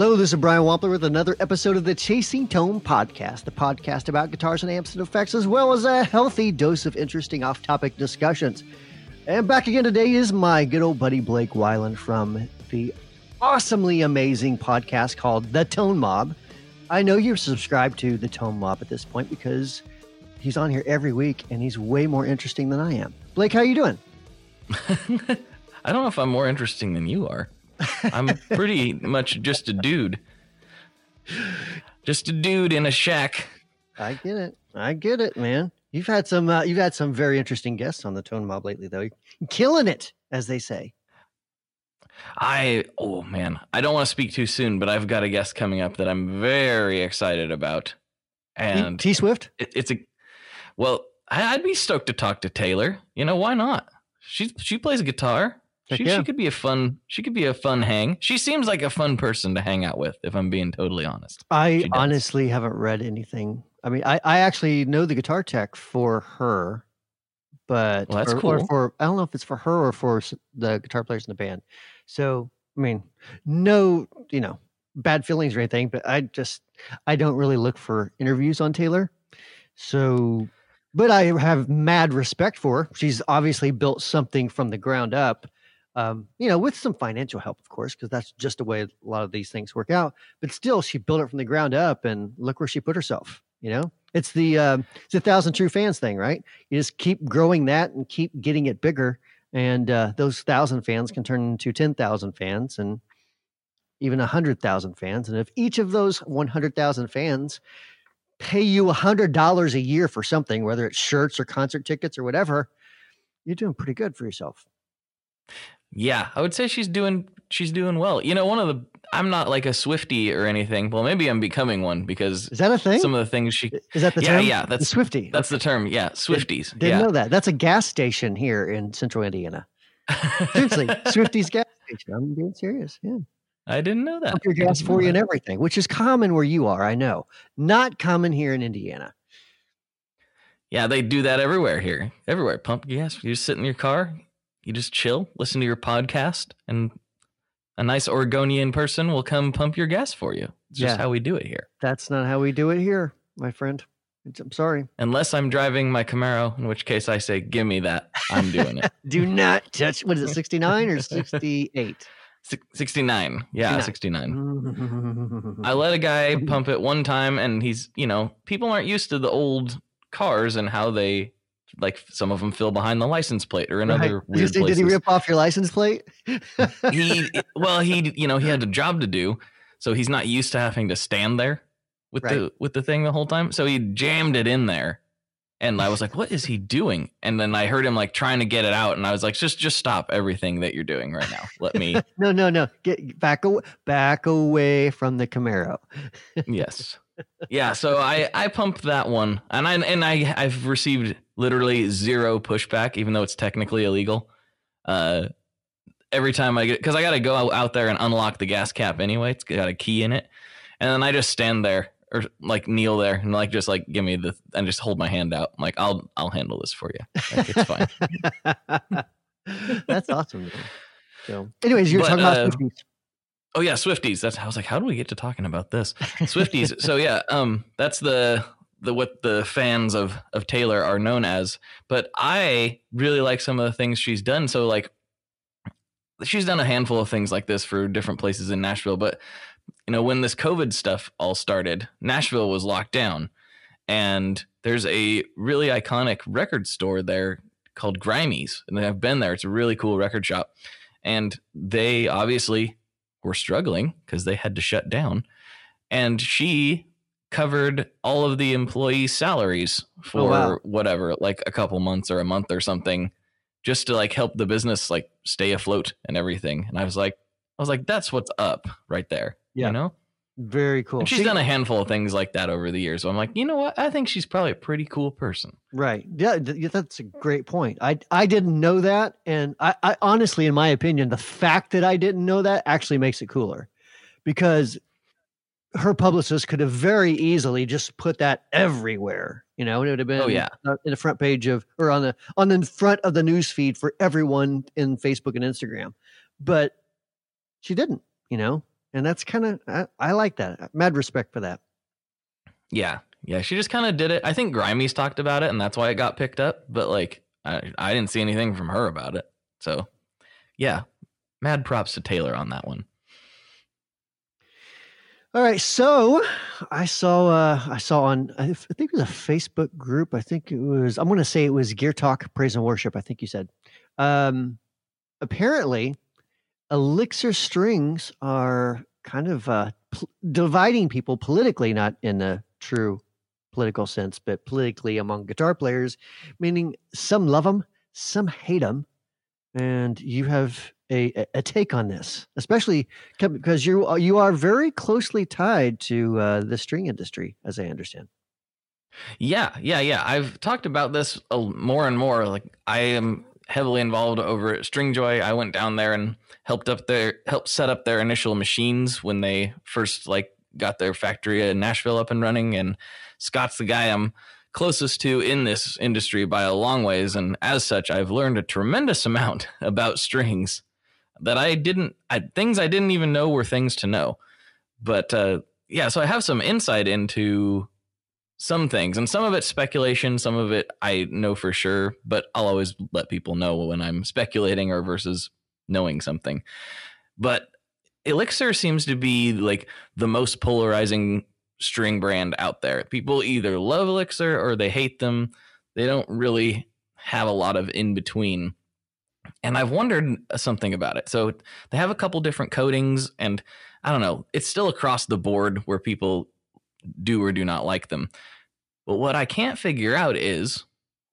Hello, this is Brian Wampler with another episode of the Chasing Tone podcast, the podcast about guitars and amps and effects, as well as a healthy dose of interesting off topic discussions. And back again today is my good old buddy Blake Weiland from the awesomely amazing podcast called The Tone Mob. I know you're subscribed to The Tone Mob at this point because he's on here every week and he's way more interesting than I am. Blake, how you doing? I don't know if I'm more interesting than you are. I'm pretty much just a dude. Just a dude in a shack. I get it. I get it, man. You've had some uh, you've had some very interesting guests on the Tone Mob lately though. You're killing it, as they say. I oh man, I don't want to speak too soon, but I've got a guest coming up that I'm very excited about. And T Swift? It, it's a well, I'd be stoked to talk to Taylor. You know, why not? She she plays guitar. She, she could be a fun she could be a fun hang. She seems like a fun person to hang out with, if I'm being totally honest. I honestly haven't read anything. I mean, I, I actually know the guitar tech for her, but well, that's or, cool. Or for I don't know if it's for her or for the guitar players in the band. So I mean, no, you know, bad feelings or anything, but I just I don't really look for interviews on Taylor. So but I have mad respect for her. She's obviously built something from the ground up um, you know, with some financial help, of course, because that's just the way a lot of these things work out. But still, she built it from the ground up, and look where she put herself. You know, it's the uh, it's a thousand true fans thing, right? You just keep growing that and keep getting it bigger, and uh, those thousand fans can turn into ten thousand fans, and even a hundred thousand fans. And if each of those one hundred thousand fans pay you a hundred dollars a year for something, whether it's shirts or concert tickets or whatever, you're doing pretty good for yourself. Yeah, I would say she's doing she's doing well. You know, one of the I'm not like a Swifty or anything. Well, maybe I'm becoming one because is that a thing? Some of the things she is that the yeah term? yeah that's the Swifty. That's the term. Yeah, Swifties. Did, not yeah. know that. That's a gas station here in Central Indiana. Seriously, Swifty's gas station. I'm being serious. Yeah. I didn't know that. Pump your gas for you and everything, which is common where you are. I know, not common here in Indiana. Yeah, they do that everywhere here. Everywhere, pump gas. You sit in your car, you just chill, listen to your podcast, and a nice Oregonian person will come pump your gas for you. It's just Yeah. how we do it here. That's not how we do it here, my friend. I'm sorry. Unless I'm driving my Camaro, in which case I say, "Give me that." I'm doing it. Do not touch. What is it? 69 or 68? Six- 69. Yeah, 69. 69. I let a guy pump it one time, and he's, you know, people aren't used to the old cars and how they, like, some of them fill behind the license plate or in Right. weird say, places. Did he rip off your license plate? he well he you know he had a job to do so he's not used to having to stand there with Right. the with the thing the whole time so he jammed it in there and i was like what is he doing and then i heard him like trying to get it out and i was like just just stop everything that you're doing right now let me no, no, no. Get back away, back away from the Camaro. yes yeah so i i pumped that one and i and i i've received literally zero pushback even though it's technically illegal uh every time i get because i gotta go out there and unlock the gas cap anyway it's got a key in it and then i just stand there or like kneel there and like just like give me the and just hold my hand out I'm like i'll i'll handle this for you like, it's fine That's awesome. Man. So, anyways, you're But, talking uh, about Swifties. Oh yeah, Swifties. That's I was like, how do we get to talking about this? Swifties. so yeah, um, that's the the what the fans of of Taylor are known as. But I really like some of the things she's done. So like, she's done a handful of things like this for different places in Nashville. But you know, when this COVID stuff all started, Nashville was locked down, and there's a really iconic record store there called Grimey's, and I've been there. It's a really cool record shop, and they obviously were struggling because they had to shut down. And she covered all of the employees' salaries for Oh, wow. whatever, like a couple months or a month or something, just to like help the business like stay afloat and everything. And I was like, I was like, that's what's up right there. Yeah. You know? Very cool. And she's done a handful of things like that over the years. So I'm like, you know what? I think she's probably a pretty cool person. Right. Yeah, th- that's a great point. I I didn't know that, and I, I honestly, in my opinion, the fact that I didn't know that actually makes it cooler, because her publicist could have very easily just put that everywhere. You know, and it would have been Oh, yeah. uh, in the front page of or on the on the front of the news feed for everyone in Facebook and Instagram, but she didn't. You know, and that's kind of I, I like that. Mad respect for that. Yeah, yeah. She just kind of did it. I think Grimey's talked about it, and that's why it got picked up. But like, I, I didn't see anything from her about it. So, yeah, mad props to Taylor on that one. All right, so I saw uh I saw on I think it was a Facebook group. I think it was I'm going to say it was Gear Talk Praise and Worship. I think you said. Um, apparently, elixir strings are kind of uh, pl- dividing people politically, not in the true political sense, but politically among guitar players, meaning some love them, some hate them, and you have a, a take on this, especially because you are, you are very closely tied to uh, the string industry, as I understand. Yeah, yeah, yeah. I've talked about this more and more. Like I am heavily involved over at Stringjoy. I went down there and helped up their helped set up their initial machines when they first like got their factory in Nashville up and running. And Scott's the guy I'm closest to in this industry by a long ways. And as such, I've learned a tremendous amount about strings that I didn't, I, things I didn't even know were things to know. But uh, yeah, so I have some insight into some things, and some of it's speculation, some of it I know for sure, but I'll always let people know when I'm speculating or versus knowing something. But Elixir seems to be like the most polarizing string brand out there. People either love Elixir or they hate them. They don't really have a lot of in between and I've wondered something about it. So they have a couple different coatings, and I don't know, it's still across the board where people do or do not like them. But what I can't figure out is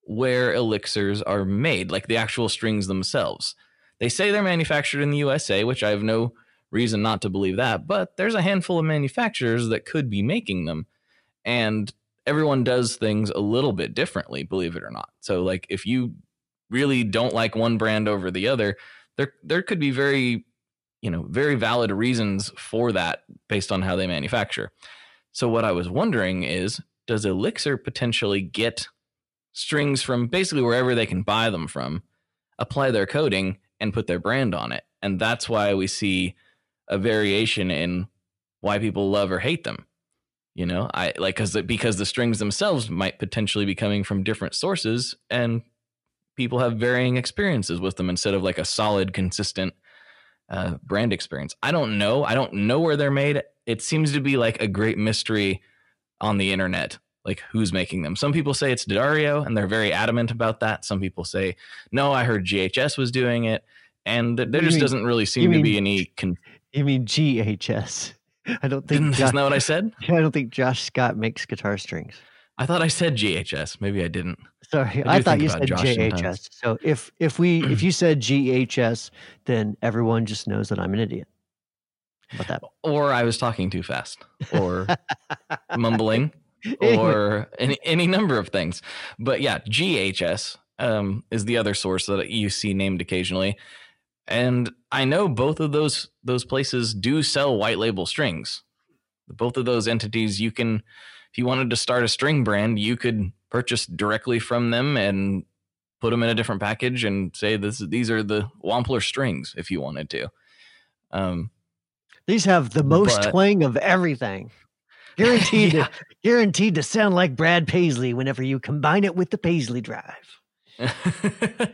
where elixirs are made, like the actual strings themselves. They say they're manufactured in the USA, which I have no reason not to believe that, but there's a handful of manufacturers that could be making them. And everyone does things a little bit differently, believe it or not. So, like, if you really don't like one brand over the other, there there could be very you know very valid reasons for that based on how they manufacture. So what I was wondering is, does Elixir potentially get strings from basically wherever they can buy them from, apply their coating and put their brand on it, and that's why we see a variation in why people love or hate them you know? I like because because the strings themselves might potentially be coming from different sources and people have varying experiences with them instead of like a solid, consistent uh, brand experience. I don't know. I don't know where they're made. It seems to be like a great mystery on the internet, like who's making them. Some people say it's D'Addario, and they're very adamant about that. Some people say, no, I heard GHS was doing it. And there you just mean, doesn't really seem to be any. Con- you mean GHS? I don't think. Josh, isn't that what I said? I don't think Josh Scott makes guitar strings. I thought I said GHS. Maybe I didn't. Sorry, I, I thought you said Josh JHS. Sometimes. So if if we if you said GHS, then everyone just knows that I'm an idiot. About that. Or I was talking too fast, or mumbling, or any any number of things. But yeah, GHS um, is the other source that you see named occasionally, and I know both of those those places do sell white label strings. Both of those entities, you can if you wanted to start a string brand, you could purchase directly from them and put them in a different package and say this these are the Wampler strings if you wanted to. Um, these have the most but, twang of everything. Guaranteed yeah. to guaranteed to sound like Brad Paisley whenever you combine it with the Paisley drive.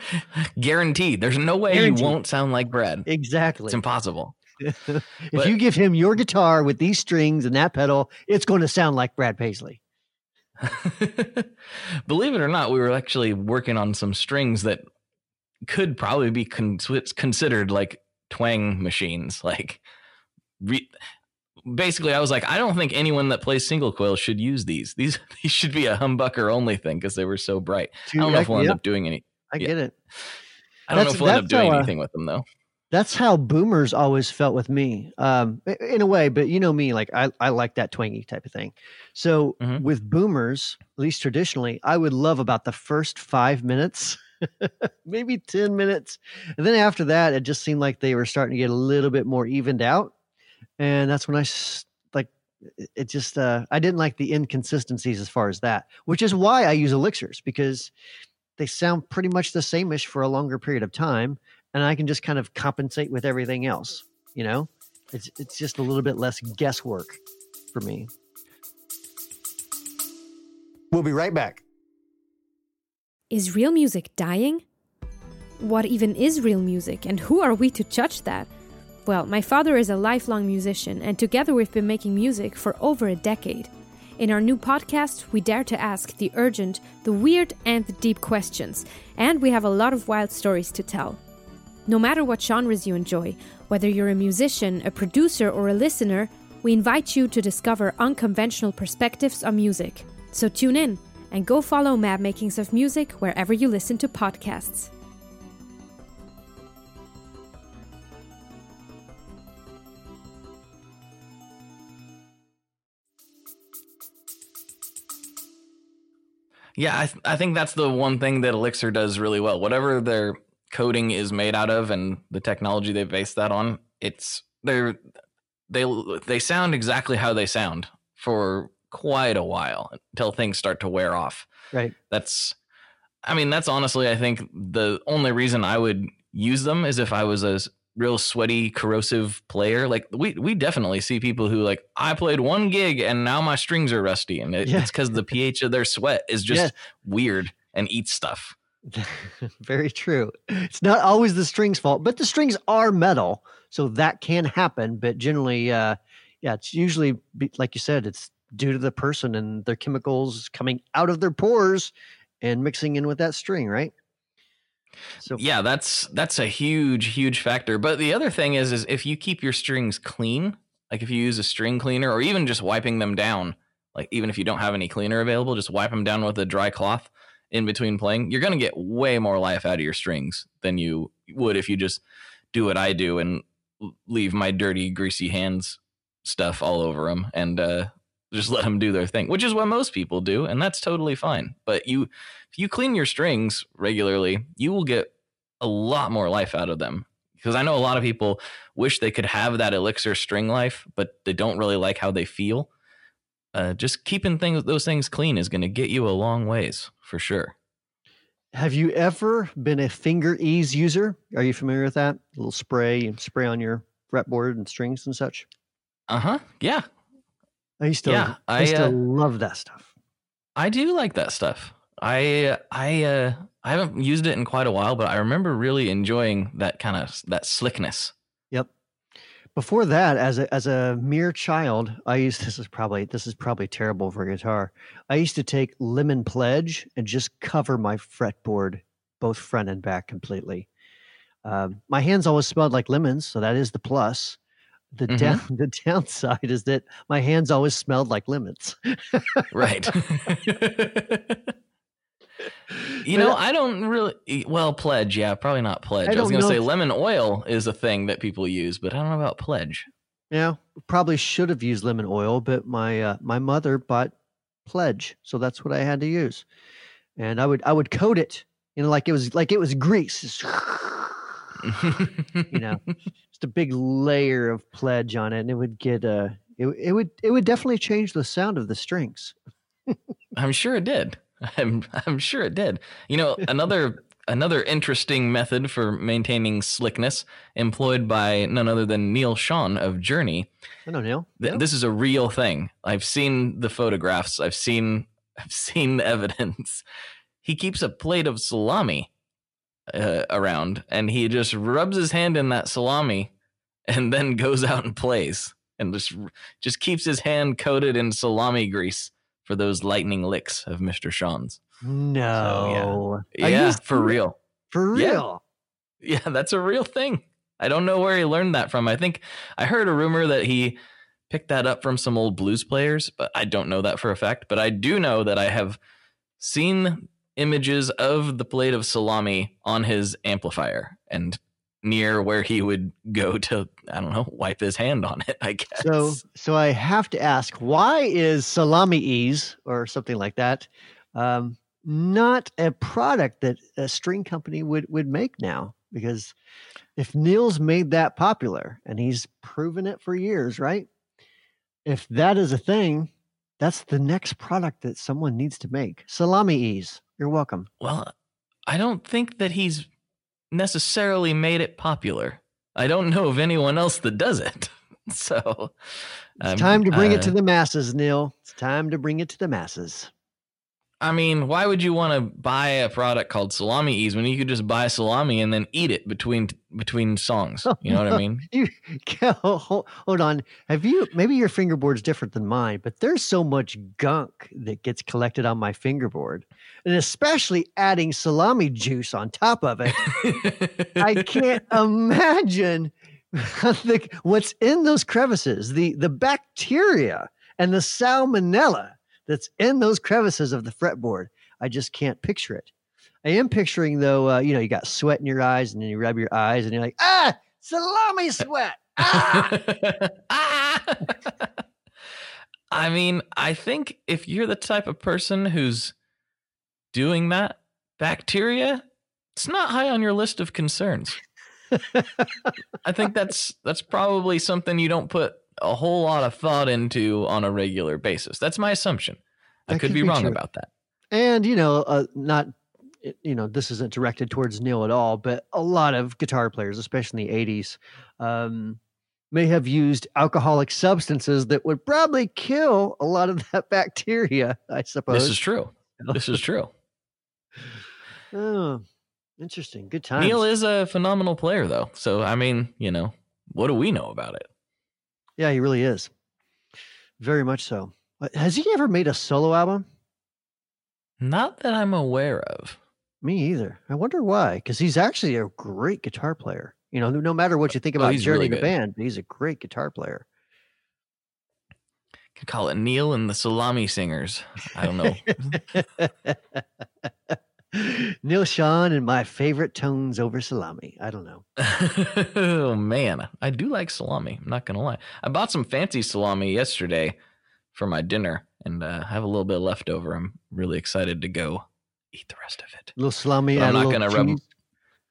guaranteed. There's no way guaranteed. you won't sound like Brad. Exactly. It's impossible. if but, you give him your guitar with these strings and that pedal, it's going to sound like Brad Paisley. Believe it or not, we were actually working on some strings that could probably be con- considered like twang machines. Like, re- basically, I was like, I don't think anyone that plays single coil should use these. These these should be a humbucker only thing because they were so bright. I don't know if we'll end up doing any. I get it. I don't that's, know if we'll end up doing uh, anything with them though that's how boomers always felt with me um, in a way but you know me like i, I like that twangy type of thing so mm-hmm. with boomers at least traditionally i would love about the first five minutes maybe 10 minutes and then after that it just seemed like they were starting to get a little bit more evened out and that's when i like it just uh, i didn't like the inconsistencies as far as that which is why i use elixirs because they sound pretty much the same-ish for a longer period of time and I can just kind of compensate with everything else, you know? It's it's just a little bit less guesswork for me. We'll be right back. Is real music dying? What even is real music, and who are we to judge that? Well, my father is a lifelong musician, and together we've been making music for over a decade. In our new podcast, we dare to ask the urgent, the weird, and the deep questions, and we have a lot of wild stories to tell. No matter what genres you enjoy, whether you're a musician, a producer, or a listener, we invite you to discover unconventional perspectives on music. So tune in and go follow Mad Makings of Music wherever you listen to podcasts. Yeah, I, th- I think that's the one thing that Elixir does really well. Whatever their coding is made out of and the technology they base that on, it's they're they they sound exactly how they sound for quite a while until things start to wear off. Right. That's I mean, that's honestly I think the only reason I would use them is if I was a real sweaty, corrosive player. Like we we definitely see people who like I played one gig and now my strings are rusty, and it, yeah. it's because the pH of their sweat is just yeah. weird and eats stuff. Very true. It's not always the strings' fault, but the strings are metal, so that can happen. But generally, uh, yeah, it's usually like you said, it's due to the person and their chemicals coming out of their pores and mixing in with that string, right? So yeah, that's that's a huge huge factor. But the other thing is is if you keep your strings clean, like if you use a string cleaner or even just wiping them down, like even if you don't have any cleaner available, just wipe them down with a dry cloth in between playing. You're going to get way more life out of your strings than you would if you just do what I do and leave my dirty greasy hands stuff all over them and uh, just let them do their thing, which is what most people do, and that's totally fine. But you, if you clean your strings regularly, you will get a lot more life out of them. Because I know a lot of people wish they could have that elixir string life, but they don't really like how they feel. Uh, just keeping things those things clean is going to get you a long ways for sure. Have you ever been a Finger-Ease user? Are you familiar with that? A little spray and spray on your fretboard and strings and such. Uh huh. Yeah, I used to, yeah, I, I used to uh, love that stuff. I do like that stuff. I I uh I haven't used it in quite a while, but I remember really enjoying that kind of that slickness. Before that, as a as a mere child, I used this is probably this is probably terrible for guitar. I used to take lemon pledge and just cover my fretboard, both front and back, completely. Um, my hands always smelled like lemons, so that is the plus. The mm-hmm. down the downside is that my hands always smelled like lemons. right. you know, I don't really well pledge. Yeah, probably not pledge. I, I was going to say if, lemon oil is a thing that people use, but I don't know about pledge. Yeah, probably should have used lemon oil, but my uh, my mother bought pledge, so that's what I had to use. And I would I would coat it, you know, like it was like it was grease. you know, just a big layer of pledge on it, and it would get uh it, it would it would definitely change the sound of the strings. I'm sure it did. I'm I'm sure it did. You know, another another interesting method for maintaining slickness employed by none other than Neal Schon of Journey. I know Neal. Th- This is a real thing. I've seen the photographs. I've seen I've seen the evidence. He keeps a plate of salami uh, around, and he just rubs his hand in that salami, and then goes out and plays, and just just keeps his hand coated in salami grease for those lightning licks of Mister Schon's. No, so, yeah, yeah for real, for real. Yeah. yeah, that's a real thing. I don't know where he learned that from. I think I heard a rumor that he picked that up from some old blues players, but I don't know that for a fact. But I do know that I have seen images of the plate of salami on his amplifier and near where he would go to I don't know wipe his hand on it I guess. So so I have to ask why is salami ease or something like that um, not a product that a string company would would make now because if Neal's made that popular and he's proven it for years right if that is a thing that's the next product that someone needs to make salami ease you're welcome. Well, I don't think that he's necessarily made it popular. I don't know of anyone else that does it. so It's um, time to bring it to uh, the masses, Neal. It's time to bring it to the masses. I mean, why would you want to buy a product called Salami Ease when you could just buy salami and then eat it between between songs? You know what I mean? You oh, hold, hold on. Have you maybe your fingerboard's different than mine, but there's so much gunk that gets collected on my fingerboard. And especially adding salami juice on top of it. I can't imagine the, what's in those crevices, the the bacteria and the salmonella that's in those crevices of the fretboard. I just can't picture it. I am picturing though, uh, you know, you got sweat in your eyes, and then you rub your eyes, and you're like, ah, salami sweat. Ah! Ah! I mean, I think if you're the type of person who's doing that, bacteria, it's not high on your list of concerns. I think that's that's probably something you don't put a whole lot of thought into on a regular basis. That's my assumption. I could could be be wrong true. about that. and you know uh, not you know this isn't directed towards neal at all but a lot of guitar players especially in the 80s um, may have used alcoholic substances that would probably kill a lot of that bacteria i suppose This is true. This is true. oh interesting good times Neal is a phenomenal player, though. So, I mean, you know, what do we know about it? Yeah he really is. Very much so. Uh, has he ever made a solo album? Not that I'm aware of. me either. I wonder why because he's actually a great guitar player. You know no, matter what you think Oh, about he's journey really the band he's a great guitar player. Could call it Neal and the Salami Singers. I don't know. Neal Schon and my favorite tones over salami. I don't know. oh man, I do like salami. I'm not gonna lie. I bought some fancy salami yesterday for my dinner, and uh, I have a little bit left over. I'm really excited to go eat the rest of it. A little salami. I'm a not gonna rub- A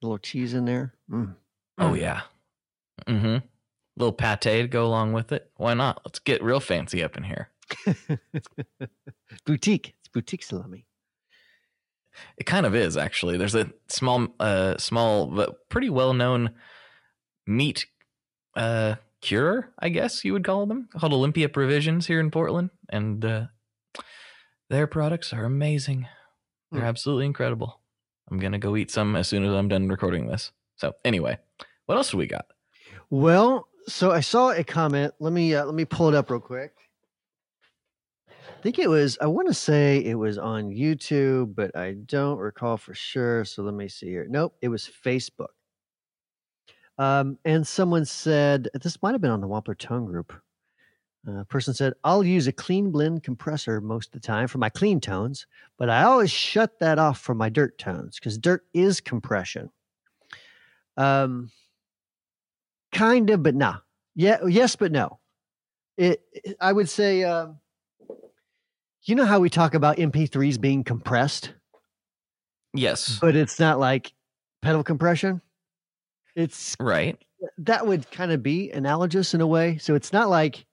little cheese in there. Mm. Oh Mm. yeah. Mm-hmm. Little pate to go along with it. Why not? Let's get real fancy up in here. boutique. It's boutique salami. It kind of is actually. There's a small, uh, small but pretty well known meat uh cure, I guess you would call them, called Olympia Provisions here in Portland, and uh, their products are amazing. They're Hmm. absolutely incredible. I'm gonna go eat some as soon as I'm done recording this. So anyway, what else do we got? Well, so I saw a comment. Let me uh, let me pull it up real quick. I think it was. I want to say it was on YouTube, but I don't recall for sure. So let me see here. Nope, it was Facebook. Um, and someone said this might have been on the Wampler Tone Group. A person said, "I'll use a clean blend compressor most of the time for my clean tones, but I always shut that off for my dirt tones because dirt is compression." Um, kind of, but nah. Yeah, yes, but no. It, it- I would say, um, you know how we talk about MP3s being compressed, Yes, but it's not like pedal compression. It's right. that would kind of be analogous in a way. So it's not like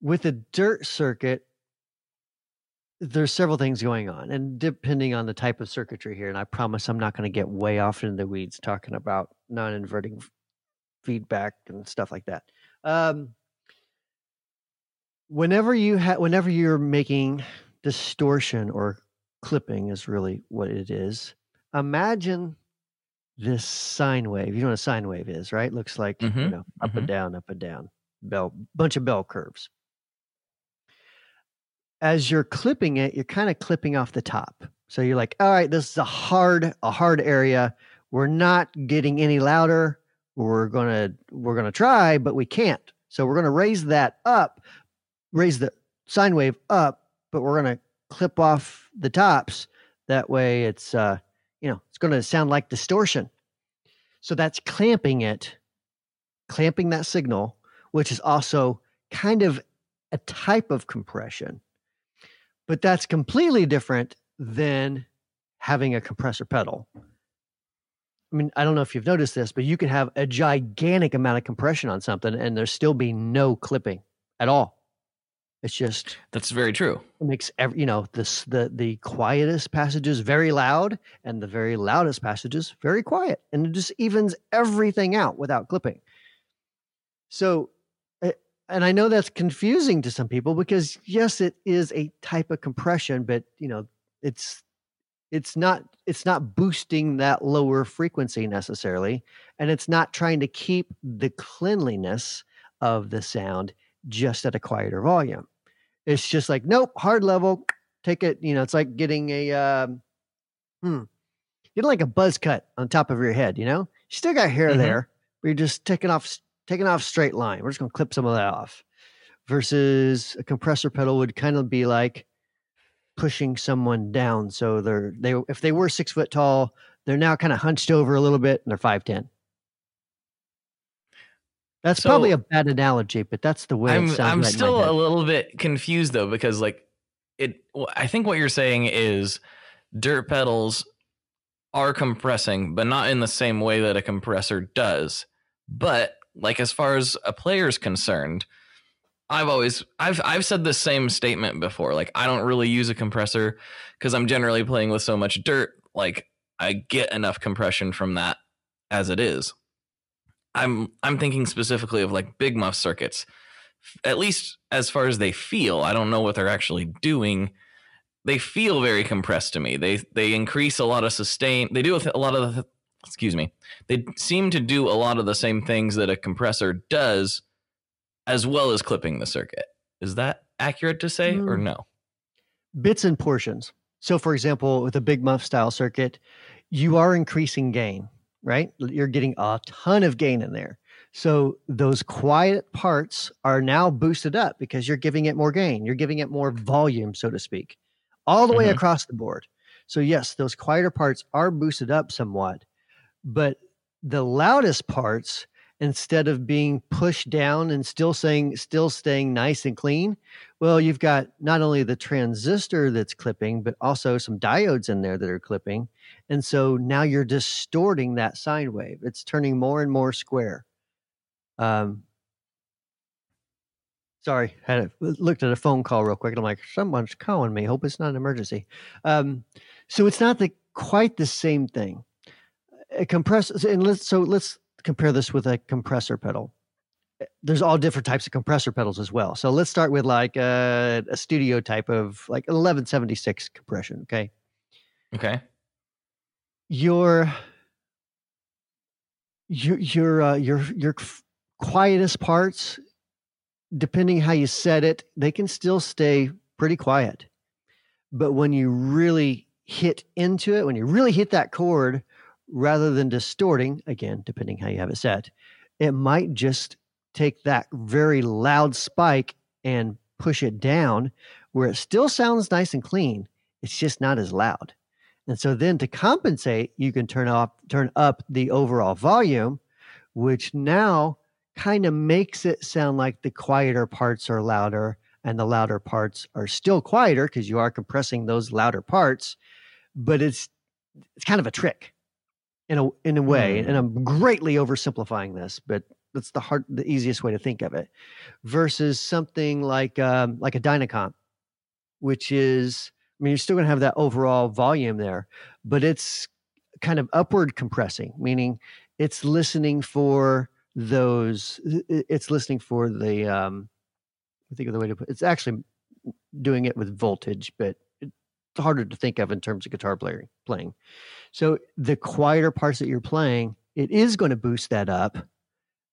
with a dirt circuit, there's several things going on, and depending on the type of circuitry here, and I promise I'm not going to get way off into the weeds talking about non-inverting feedback and stuff like that. Um, whenever you have, whenever you're making distortion or clipping, is really what it is. Imagine this sine wave. You know what a sine wave is, right? Looks like you Mhm, know up and mhm. down, up and down, bell bunch of bell curves. As you're clipping it, you're kind of clipping off the top. So you're like, all right, this is a hard, a hard area. We're not getting any louder. We're gonna we're gonna try, but we can't. So we're gonna raise that up, raise the sine wave up, but we're gonna clip off the tops. That way it's uh you know, it's going to sound like distortion. So that's clamping it, clamping that signal, which is also kind of a type of compression. But that's completely different than having a compressor pedal. I mean, I don't know if you've noticed this, but you can have a gigantic amount of compression on something and there still be no clipping at all. It's just That's very true. it makes every you know this the the quietest passages very loud and the very loudest passages very quiet and it just evens everything out without clipping so eh, and I know that's confusing to some people because yes, it is a type of compression, but you know, it's it's not it's not boosting that lower frequency necessarily, and it's not trying to keep the cleanliness of the sound just at a quieter volume. It's just like nope, hard level, take it. You know, it's like getting a um, hmm, getting like a buzz cut on top of your head. You know, you still got hair Mhm. there, but you're just taking off taking off straight line. We're just gonna clip some of that off. Versus a compressor pedal would kind of be like pushing someone down. So they're they if they were six foot tall, they're now kind of hunched over a little bit and they're five ten. That's probably a bad analogy, but that's the way I'm sounds. I'm right still a little bit confused though because like it I think what you're saying is dirt pedals are compressing but not in the same way that a compressor does. But like as far as a player's concerned, I've always I've I've said the same statement before. Like I don't really use a compressor cuz I'm generally playing with so much dirt like I get enough compression from that as it is. I'm I'm thinking specifically of like big muff circuits. At least as far as they feel, I don't know what they're actually doing. They feel very compressed to me. They they increase a lot of sustain. They do a lot of the excuse me. They seem to do a lot of the same things that a compressor does as well as clipping the circuit. Is that accurate to say or Mm. no? bits and portions. So, for example, with a big muff style circuit, you are increasing gain, right? You're getting a ton of gain in there. So, those quiet parts are now boosted up because you're giving it more gain. You're giving it more volume, so to speak, all the way Mhm. across the board. So, yes, those quieter parts are boosted up somewhat, but the loudest parts, instead of being pushed down and still saying, still staying nice and clean, well, you've got not only the transistor that's clipping, but also some diodes in there that are clipping. And so now you're distorting that sine wave. It's turning more and more square. Um, sorry, had a, looked at a phone call real quick. And I'm like, someone's calling me. Hope it's not an emergency. Um, so it's not the quite the same thing. A compressor, and let's so let's compare this with a compressor pedal there's all different types of compressor pedals as well. So let's start with like a, a studio type of like 1176 compression. Okay. Okay. Your your your uh, your your quietest parts, depending how you set it, they can still stay pretty quiet. But when you really hit into it, when you really hit that chord, rather than distorting, again, depending how you have it set, it might just take that very loud spike and push it down where it still sounds nice and clean. It's just not as loud. And so then to compensate, you can turn off turn up the overall volume, which now kind of makes it sound like the quieter parts are louder and the louder parts are still quieter because you are compressing those louder parts, but it's it's kind of a trick in a in a way. Hmm. And I'm greatly oversimplifying this, but that's the hard the easiest way to think of it versus something like um, like a dynacomp which is i mean you're still going to have that overall volume there but it's kind of upward compressing meaning it's listening for those it's listening for the um i think of the way to put it's actually doing it with voltage but harder to think of in terms of guitar playing playing. So the quieter parts that you're playing it is going to boost that up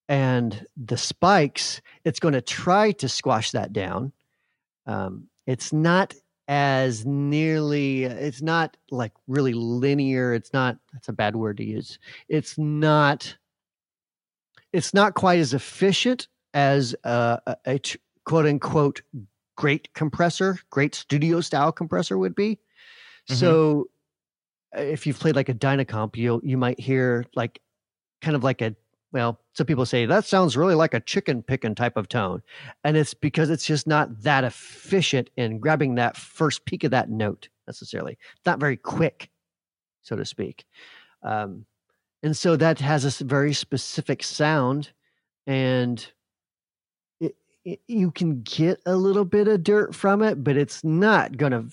and the spikes it's going to try to squash that down. Um, it's not as nearly it's not like really linear it's not that's a bad word to use it's not it's not quite as efficient as a, a, a quote unquote great compressor great studio style compressor would be. Mhm. so uh, if you've played like a dynacomp you'll you might hear like kind of like a well some people say that sounds really like a chicken picking type of tone. And it's because it's just not that efficient in grabbing that first peak of that note necessarily. Not very quick so to speak. Um, and so that has a very specific sound and you can get a little bit of dirt from it but it's not going to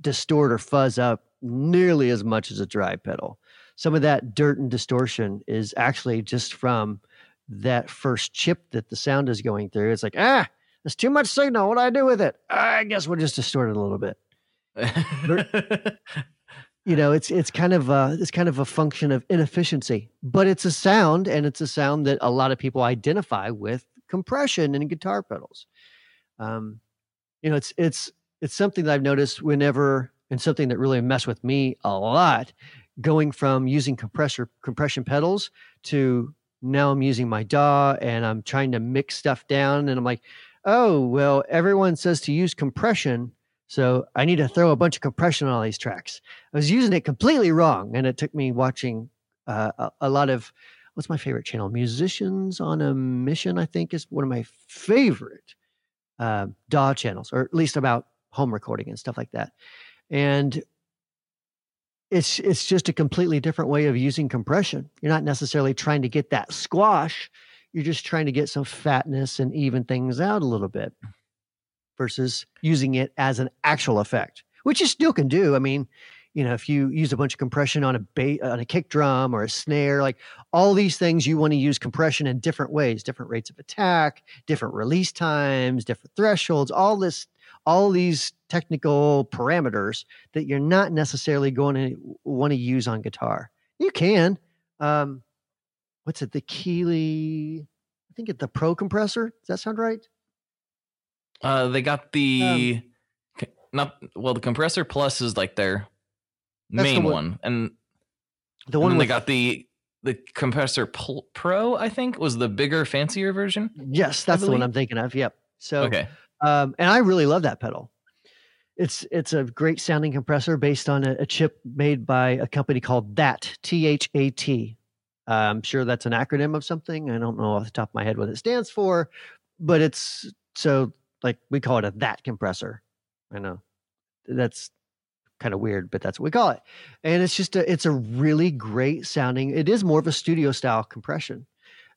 distort or fuzz up nearly as much as a dry pedal some of that dirt and distortion is actually just from that first chip that the sound is going through. It's like, ah, there's too much signal. What do I do with it? I guess we'll just distort it a little bit. you know, it's it's kind of a, it's kind of a function of inefficiency, but it's a sound, and it's a sound that a lot of people identify with compression and guitar pedals. Um, you know, it's it's it's something that I've noticed whenever, and something that really messed with me a lot, going from using compressor compression pedals to now I'm using my DAW and I'm trying to mix stuff down, and I'm like, oh well, everyone says to use compression so I need to throw a bunch of compression on all these tracks. I was using it completely wrong, and it took me watching uh, a, a, lot of what's my favorite channel? Musicians on a Mission, I think, is one of my favorite uh, DAW channels, or at least about home recording and stuff like that. And it's it's just a completely different way of using compression. You're not necessarily trying to get that squash. You're just trying to get some fatness and even things out a little bit versus using it as an actual effect, which you still can do. I mean, you know, if you use a bunch of compression on a ba- on a kick drum or a snare, like all these things, you want to use compression in different ways, different rates of attack, different release times, different thresholds, all this, all these technical parameters that you're not necessarily going to want to use on guitar. You can. Um, what's it? The Keeley, I think it's the Pro compressor. Does that sound right? Uh, they got the um, not well. The compressor plus is like their main the one. one. and the one and they got the the compressor pro. I think was the bigger, fancier version. Yes, that's the one I'm thinking of. Yep. So okay, um, and I really love that pedal. It's it's a great sounding compressor based on a, a chip made by a company called That T H A T. I'm sure that's an acronym of something. I don't know off the top of my head what it stands for, but it's so like we call it a that compressor. I know that's kind of weird, but that's what we call it. And it's just a, it's a really great sounding. It is more of a studio style compression.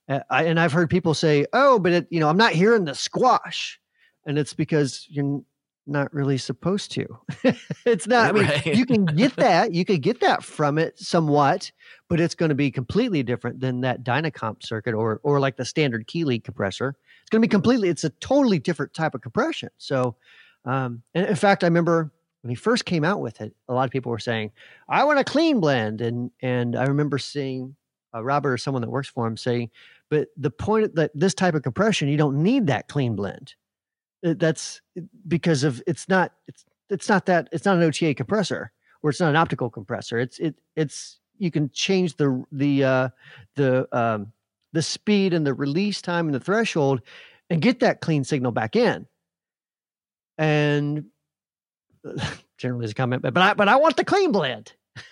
Uh, I, and I've heard people say, "Oh, but it, you know, I'm not hearing the squash," and it's because you're not really supposed to. it's not. I mean, right. you can get that. You could get that from it somewhat, but it's going to be completely different than that Dynacomp circuit or or like the standard Keeley compressor it's going to be completely it's a totally different type of compression so um, and in fact i remember when he first came out with it a lot of people were saying i want a clean blend and and i remember seeing uh, robert or someone that works for him saying but the point that this type of compression you don't need that clean blend uh, that's because of it's not it's it's not that it's not an ota compressor or it's not an optical compressor it's it it's you can change the the uh the um the speed and the release time and the threshold and get that clean signal back in. And generally is a comment, but I but I want the clean blend.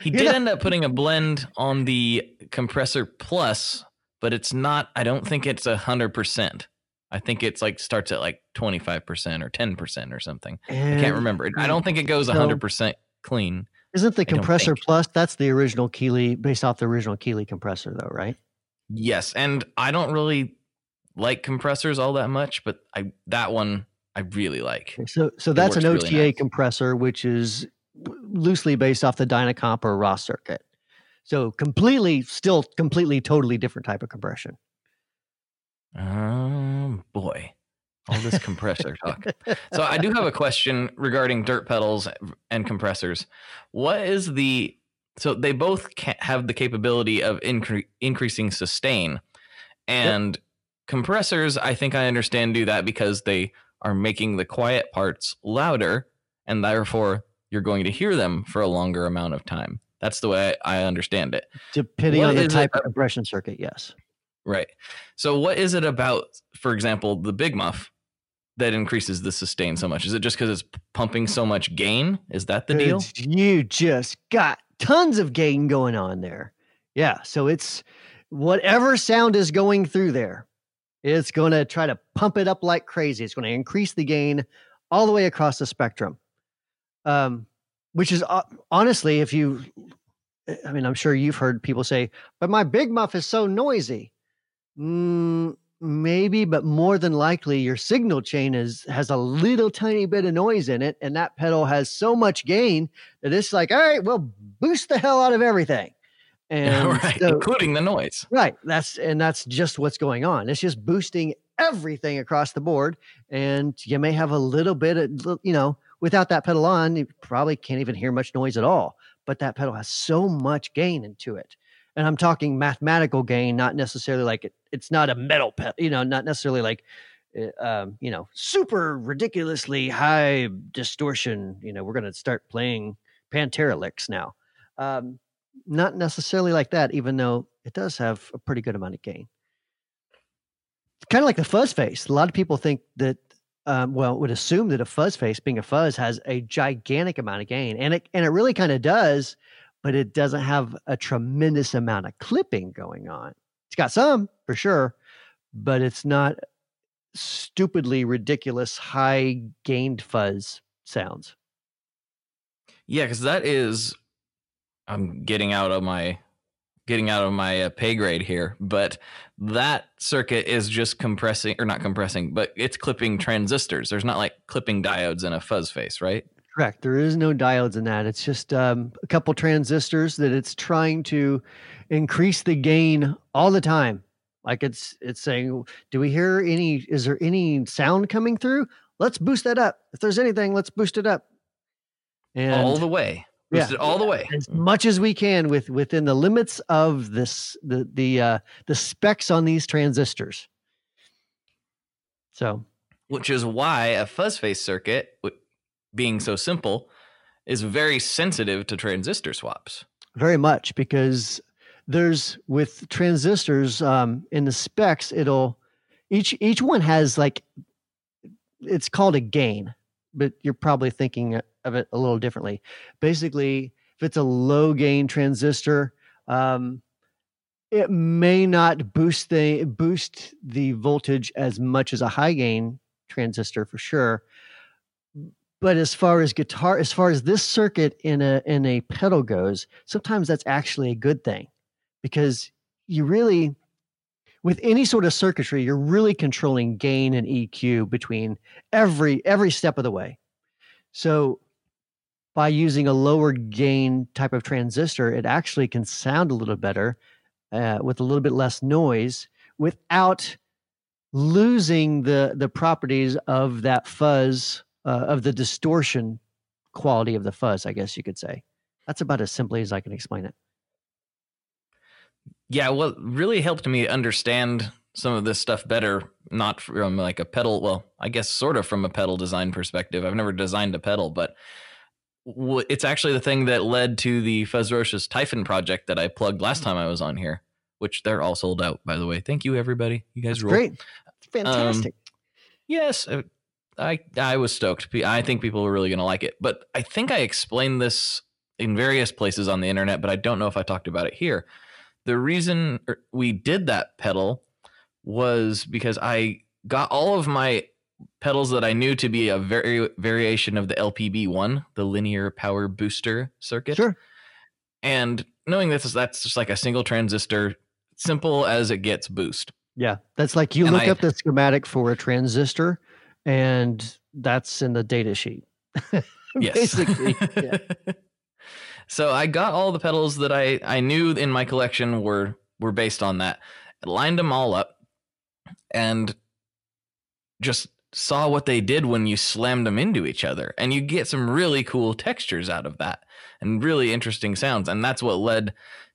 he did end up putting a blend on the compressor plus, but it's not. I don't think it's a hundred percent. I think it's like starts at like twenty five percent or ten percent or something. And I can't remember. I don't think it goes hundred percent clean. Isn't the compressor plus that's the original Keeley based off the original Keeley compressor though, right? Yes, and I don't really like compressors all that much, but I that one I really like. So so that's an OTA really nice. compressor which is loosely based off the Dynacomp or Ross circuit. So completely still completely totally different type of compression. Um boy all this compressor talk. So I do have a question regarding dirt pedals and compressors. What is the so they both have the capability of incre- increasing sustain, and yep. compressors I think I understand do that because they are making the quiet parts louder, and therefore you're going to hear them for a longer amount of time. That's the way I understand it. Depending what on the type of compression circuit, yes. Right. So, what is it about, for example, the Big Muff that increases the sustain so much? Is it just because it's pumping so much gain? Is that the deal? You just got tons of gain going on there. Yeah. So it's whatever sound is going through there, it's going to try to pump it up like crazy. It's going to increase the gain all the way across the spectrum. Um, which is uh, honestly, if you, I mean, I'm sure you've heard people say, but my big muff is so noisy. Mm, maybe but more than likely your signal chain is has a little tiny bit of noise in it and that pedal has so much gain that it's like all right well boost the hell out of everything And right, so- including the noise. Right. That's and that's just what's going on. It's just boosting everything across the board. And you may have a little bit of you know, without that pedal on, you probably can't even hear much noise at all. But that pedal has so much gain into it. And I'm talking mathematical gain, not necessarily like it, it's not a metal pedal, you know, not necessarily like uh, um, you know, super ridiculously high distortion. You know, we're gonna start playing Pantera licks now. Um, not necessarily like that, even though it does have a pretty good amount of gain. Kind of like the fuzz face. A lot of people think that, um, well, would assume that a fuzz face, being a fuzz, has a gigantic amount of gain, and it and it really kind of does, but it doesn't have a tremendous amount of clipping going on. It's got some for sure, but it's not stupidly ridiculous high gained fuzz sounds. Yeah, because that is, I'm getting out of my, getting out of my uh, pay grade here, but that circuit is just compressing or not compressing, but it's clipping transistors. There's not like clipping diodes in a fuzz face, right? Correct. There is no diodes in that. It's just um, a couple transistors that it's trying to increase the gain all the time. Like it's it's saying, do we hear any? Is there any sound coming through? Let's boost that up. If there's anything, let's boost it up. And all the way, Yeah. all the way. as much as we can with within the limits of this the the uh, the specs on these transistors. So which is why a fuzz face circuit, being so simple, is very sensitive to transistor swaps. very much because there's with transistors um, in the specs it'll each each one has like it's called a gain but you're probably thinking of it a little differently. Basically if it's a low gain transistor um, it may not boost the boost the voltage as much as a high gain transistor for sure. But as far as guitar as far as this circuit in a in a pedal goes sometimes that's actually a good thing because you really with any sort of circuitry you're really controlling gain and eq between every every step of the way. So by using a lower gain type of transistor it actually can sound a little better uh, with a little bit less noise without losing the the properties of that fuzz uh, of the distortion quality of the fuzz i guess you could say that's about as simply as i can explain it Yeah, what really helped me understand some of this stuff better, not from like a pedal, well, I guess sort of from a pedal design perspective. I've never designed a pedal, but it's actually the thing that led to the Fuzzrocious Typhon project that I plugged last time I was on here, which they're all sold out, by the way. Thank you, everybody. You guys That's rule. great it's fantastic Yes, uh, I I was stoked. I think people were really going to like it. But I think I explained this in various places on the internet, but I don't know if I talked about it here. The reason er, we did that pedal was because I got all of my pedals that I knew to be a very variation of the LPB one, the linear power booster circuit. sure And knowing this is that's just like a single transistor, simple as it gets boost. yeah that's like you And look I- up the schematic for a transistor and that's in the data sheet Yes. basically yeah. so I got all the pedals that I I knew in my collection were were based on that. I lined them all up and just saw what they did when you slammed them into each other and you get some really cool textures out of that and really interesting sounds and that's what led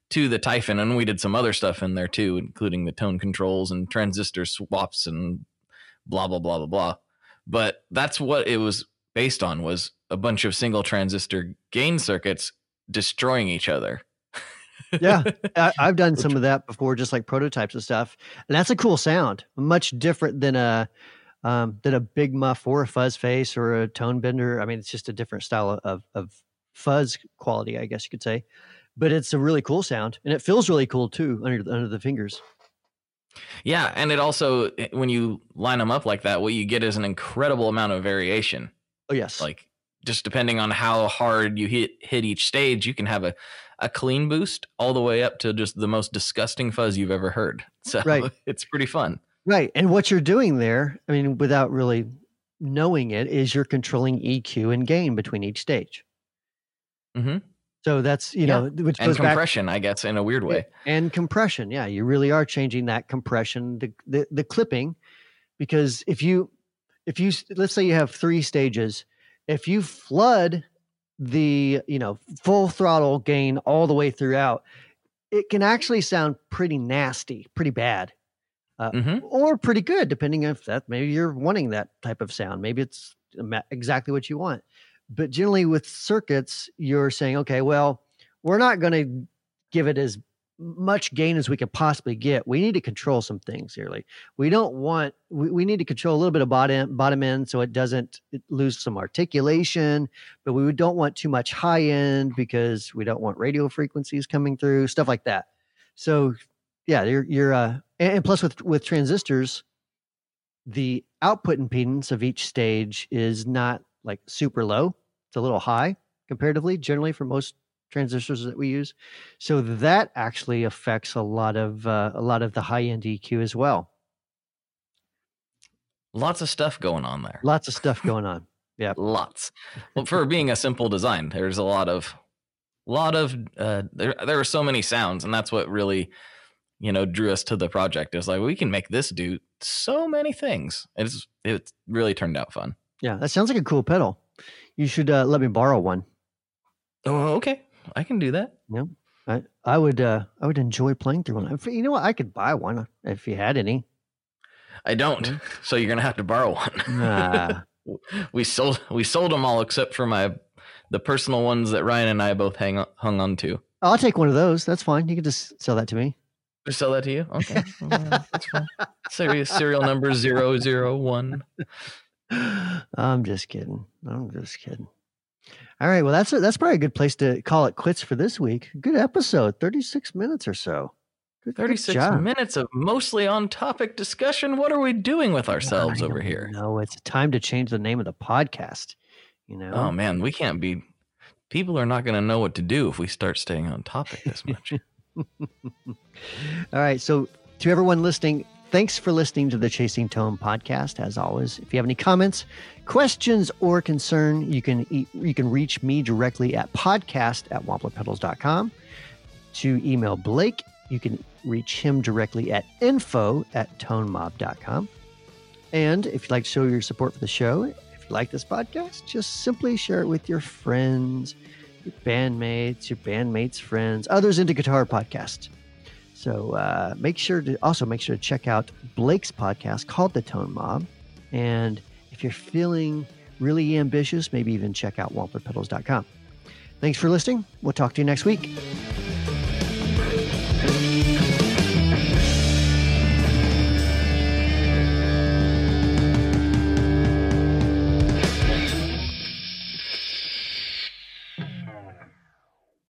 to the Typhon and we did some other stuff in there too including the tone controls and transistor swaps and blah blah blah blah blah but that's what it was based on was a bunch of single transistor gain circuits destroying each other. yeah I, i've done some of that before just like prototypes and stuff and that's a cool sound much different than a um, than a big muff or a fuzz face or a tone bender i mean it's just a different style of of fuzz quality i guess you could say but it's a really cool sound and it feels really cool too under under the fingers Yeah, and it also eh, when you line them up like that, what you get is an incredible amount of variation. oh yes Like just depending on how hard you hit hit each stage, you can have a a clean boost all the way up to just the most disgusting fuzz you've ever heard. So Right. it's pretty fun. Right. And what you're doing there, I mean, without really knowing it, is you're controlling EQ and gain between each stage. Mhm. So that's you Yeah. know which and goes back compression, I guess, in a weird way. and compression. Yeah, you really are changing that compression, the, the the clipping, because if you if you let's say you have three stages, if you flood the you know full throttle gain all the way throughout, it can actually sound pretty nasty, pretty bad. Hmm or pretty good, depending if that maybe you're wanting that type of sound. Maybe it's exactly what you want. But generally, with circuits, you're saying, okay, well, we're not going to give it as much gain as we could possibly get. We need to control some things here. Like we don't want we, we need to control a little bit of bottom bottom end so it doesn't lose some articulation, but we don't want too much high end because we don't want radio frequencies coming through, stuff like that. So yeah, you're you're uh and, and plus with with transistors, the output impedance of each stage is not like super low. It's a little high comparatively, generally for most transistors that we use. So that actually affects a lot of uh, a lot of the high end EQ as well. Lots of stuff going on there. Lots of stuff going on. Yeah, lots. Well, for being a simple design, there's a lot of, lot of. Uh, there, there are so many sounds, and that's what really, you know, drew us to the project. It's like we can make this do so many things. It's it really turned out fun. Yeah, that sounds like a cool pedal. You should uh, let me borrow one. Oh, okay, I can do that. I, I would uh, I would enjoy playing through one. You know what? I could buy one if you had any. I don't, so you're gonna have to borrow one. Ah, we sold we sold them all except for my the personal ones that Ryan and I both hang hung on to. I'll take one of those. That's fine. You can just sell that to me. Just sell that to you? Okay. Yeah, that's fine. Serious serial number zero zero one. I'm just kidding. I'm just kidding. All right. Well, that's a, that's probably a good place to call it quits for this week. Good episode, 36 minutes or so. Good, good 36 job. minutes of mostly on topic discussion. What are we doing with ourselves over here? No, it's time to change the name of the podcast. You know, Oh man, we can't be people are not going to know what to do if we start staying on topic this much. All right. So, to everyone listening, thanks for listening to the Chasing Tone podcast. As always, if you have any comments, questions, or concern, you can you can reach me directly at podcast at wamplerpedals.com. To email Blake, you can reach him directly at info at tonemob.com. And if you'd like to show your support for the show, if you like this podcast, just simply share it with your friends, your bandmates, your bandmates' friends, others into guitar podcast. So uh, make sure to also make sure to check out Blake's podcast called The Tone Mob. And if you're feeling really ambitious, maybe even check out wamplerpedals.com. Thanks for listening. We'll talk to you next week.